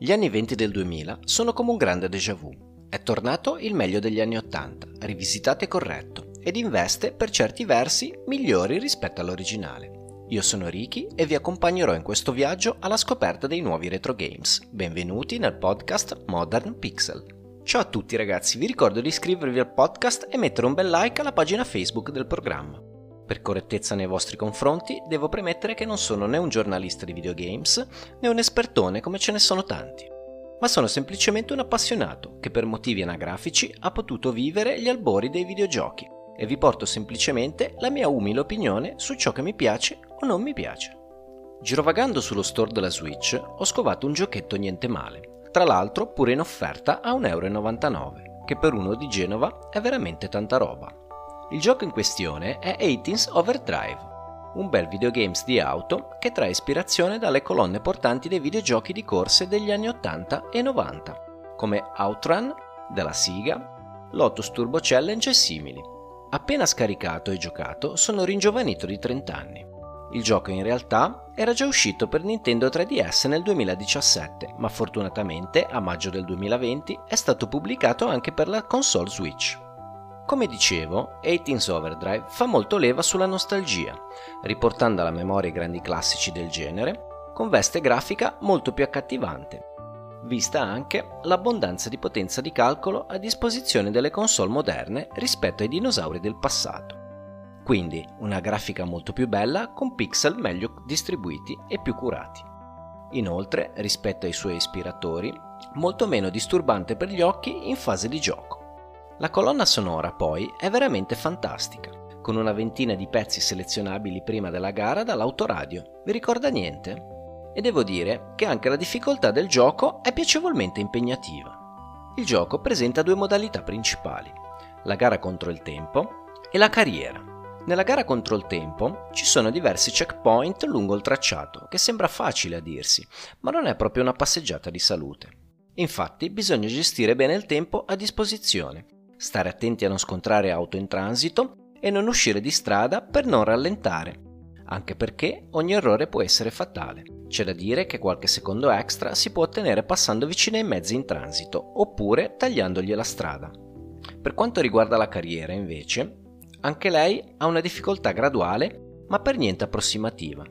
Gli anni 20 del 2000 sono come un grande déjà vu. È tornato il meglio degli anni 80, rivisitato e corretto, ed investe per certi versi migliori rispetto all'originale. Io sono Ricky e vi accompagnerò in questo viaggio alla scoperta dei nuovi retro games. Benvenuti nel podcast Modern Pixel. Ciao a tutti ragazzi, vi ricordo di iscrivervi al podcast e mettere un bel like alla pagina Facebook del programma. Per correttezza nei vostri confronti, devo premettere che non sono né un giornalista di videogames né un espertone come ce ne sono tanti, ma sono semplicemente un appassionato che per motivi anagrafici ha potuto vivere gli albori dei videogiochi e vi porto semplicemente la mia umile opinione su ciò che mi piace o non mi piace. Girovagando sullo store della Switch ho scovato un giochetto niente male, tra l'altro pure in offerta a 1,99€, che per uno di Genova è veramente tanta roba. Il gioco in questione è 18's Overdrive, un bel videogames di auto che trae ispirazione dalle colonne portanti dei videogiochi di corse degli anni 80 e 90, come Outrun della Siga, Lotus Turbo Challenge e simili. Appena scaricato e giocato sono ringiovanito di 30 anni. Il gioco in realtà era già uscito per Nintendo 3DS nel 2017, ma fortunatamente a maggio del 2020 è stato pubblicato anche per la console Switch. Come dicevo, 18's Overdrive fa molto leva sulla nostalgia, riportando alla memoria i grandi classici del genere, con veste grafica molto più accattivante, vista anche l'abbondanza di potenza di calcolo a disposizione delle console moderne rispetto ai dinosauri del passato. Quindi una grafica molto più bella con pixel meglio distribuiti e più curati. Inoltre, rispetto ai suoi ispiratori, molto meno disturbante per gli occhi in fase di gioco. La colonna sonora poi è veramente fantastica, con una ventina di pezzi selezionabili prima della gara dall'autoradio. Vi ricorda niente? E devo dire che anche la difficoltà del gioco è piacevolmente impegnativa. Il gioco presenta due modalità principali, la gara contro il tempo e la carriera. Nella gara contro il tempo ci sono diversi checkpoint lungo il tracciato, che sembra facile a dirsi, ma non è proprio una passeggiata di salute. Infatti bisogna gestire bene il tempo a disposizione stare attenti a non scontrare auto in transito e non uscire di strada per non rallentare, anche perché ogni errore può essere fatale. C'è da dire che qualche secondo extra si può ottenere passando vicino ai mezzi in transito oppure tagliandogli la strada. Per quanto riguarda la carriera, invece, anche lei ha una difficoltà graduale ma per niente approssimativa.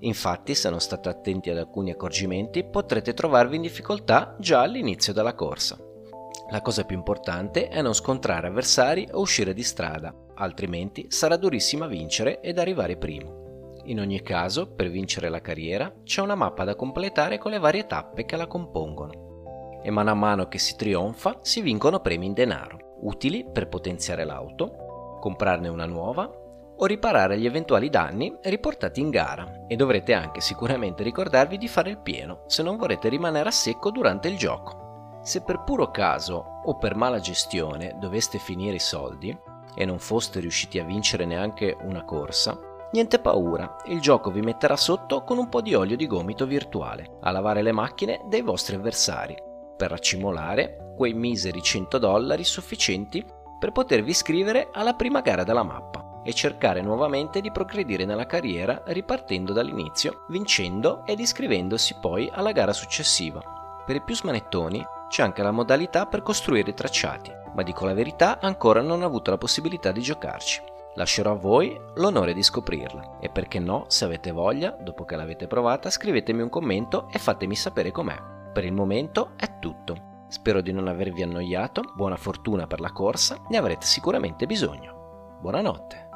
Infatti, se non state attenti ad alcuni accorgimenti, potrete trovarvi in difficoltà già all'inizio della corsa. La cosa più importante è non scontrare avversari o uscire di strada, altrimenti sarà durissima vincere ed arrivare primo. In ogni caso, per vincere la carriera c'è una mappa da completare con le varie tappe che la compongono. E mano a mano che si trionfa si vincono premi in denaro, utili per potenziare l'auto, comprarne una nuova o riparare gli eventuali danni riportati in gara e dovrete anche sicuramente ricordarvi di fare il pieno se non vorrete rimanere a secco durante il gioco. Se per puro caso o per mala gestione doveste finire i soldi e non foste riusciti a vincere neanche una corsa, niente paura, il gioco vi metterà sotto con un po' di olio di gomito virtuale a lavare le macchine dei vostri avversari per raccimolare quei miseri 100 dollari sufficienti per potervi iscrivere alla prima gara della mappa e cercare nuovamente di progredire nella carriera ripartendo dall'inizio, vincendo ed iscrivendosi poi alla gara successiva. Per i più smanettoni c'è anche la modalità per costruire i tracciati, ma dico la verità ancora non ho avuto la possibilità di giocarci. Lascerò a voi l'onore di scoprirla e perché no, se avete voglia, dopo che l'avete provata, scrivetemi un commento e fatemi sapere com'è. Per il momento è tutto. Spero di non avervi annoiato, buona fortuna per la corsa, ne avrete sicuramente bisogno. Buonanotte.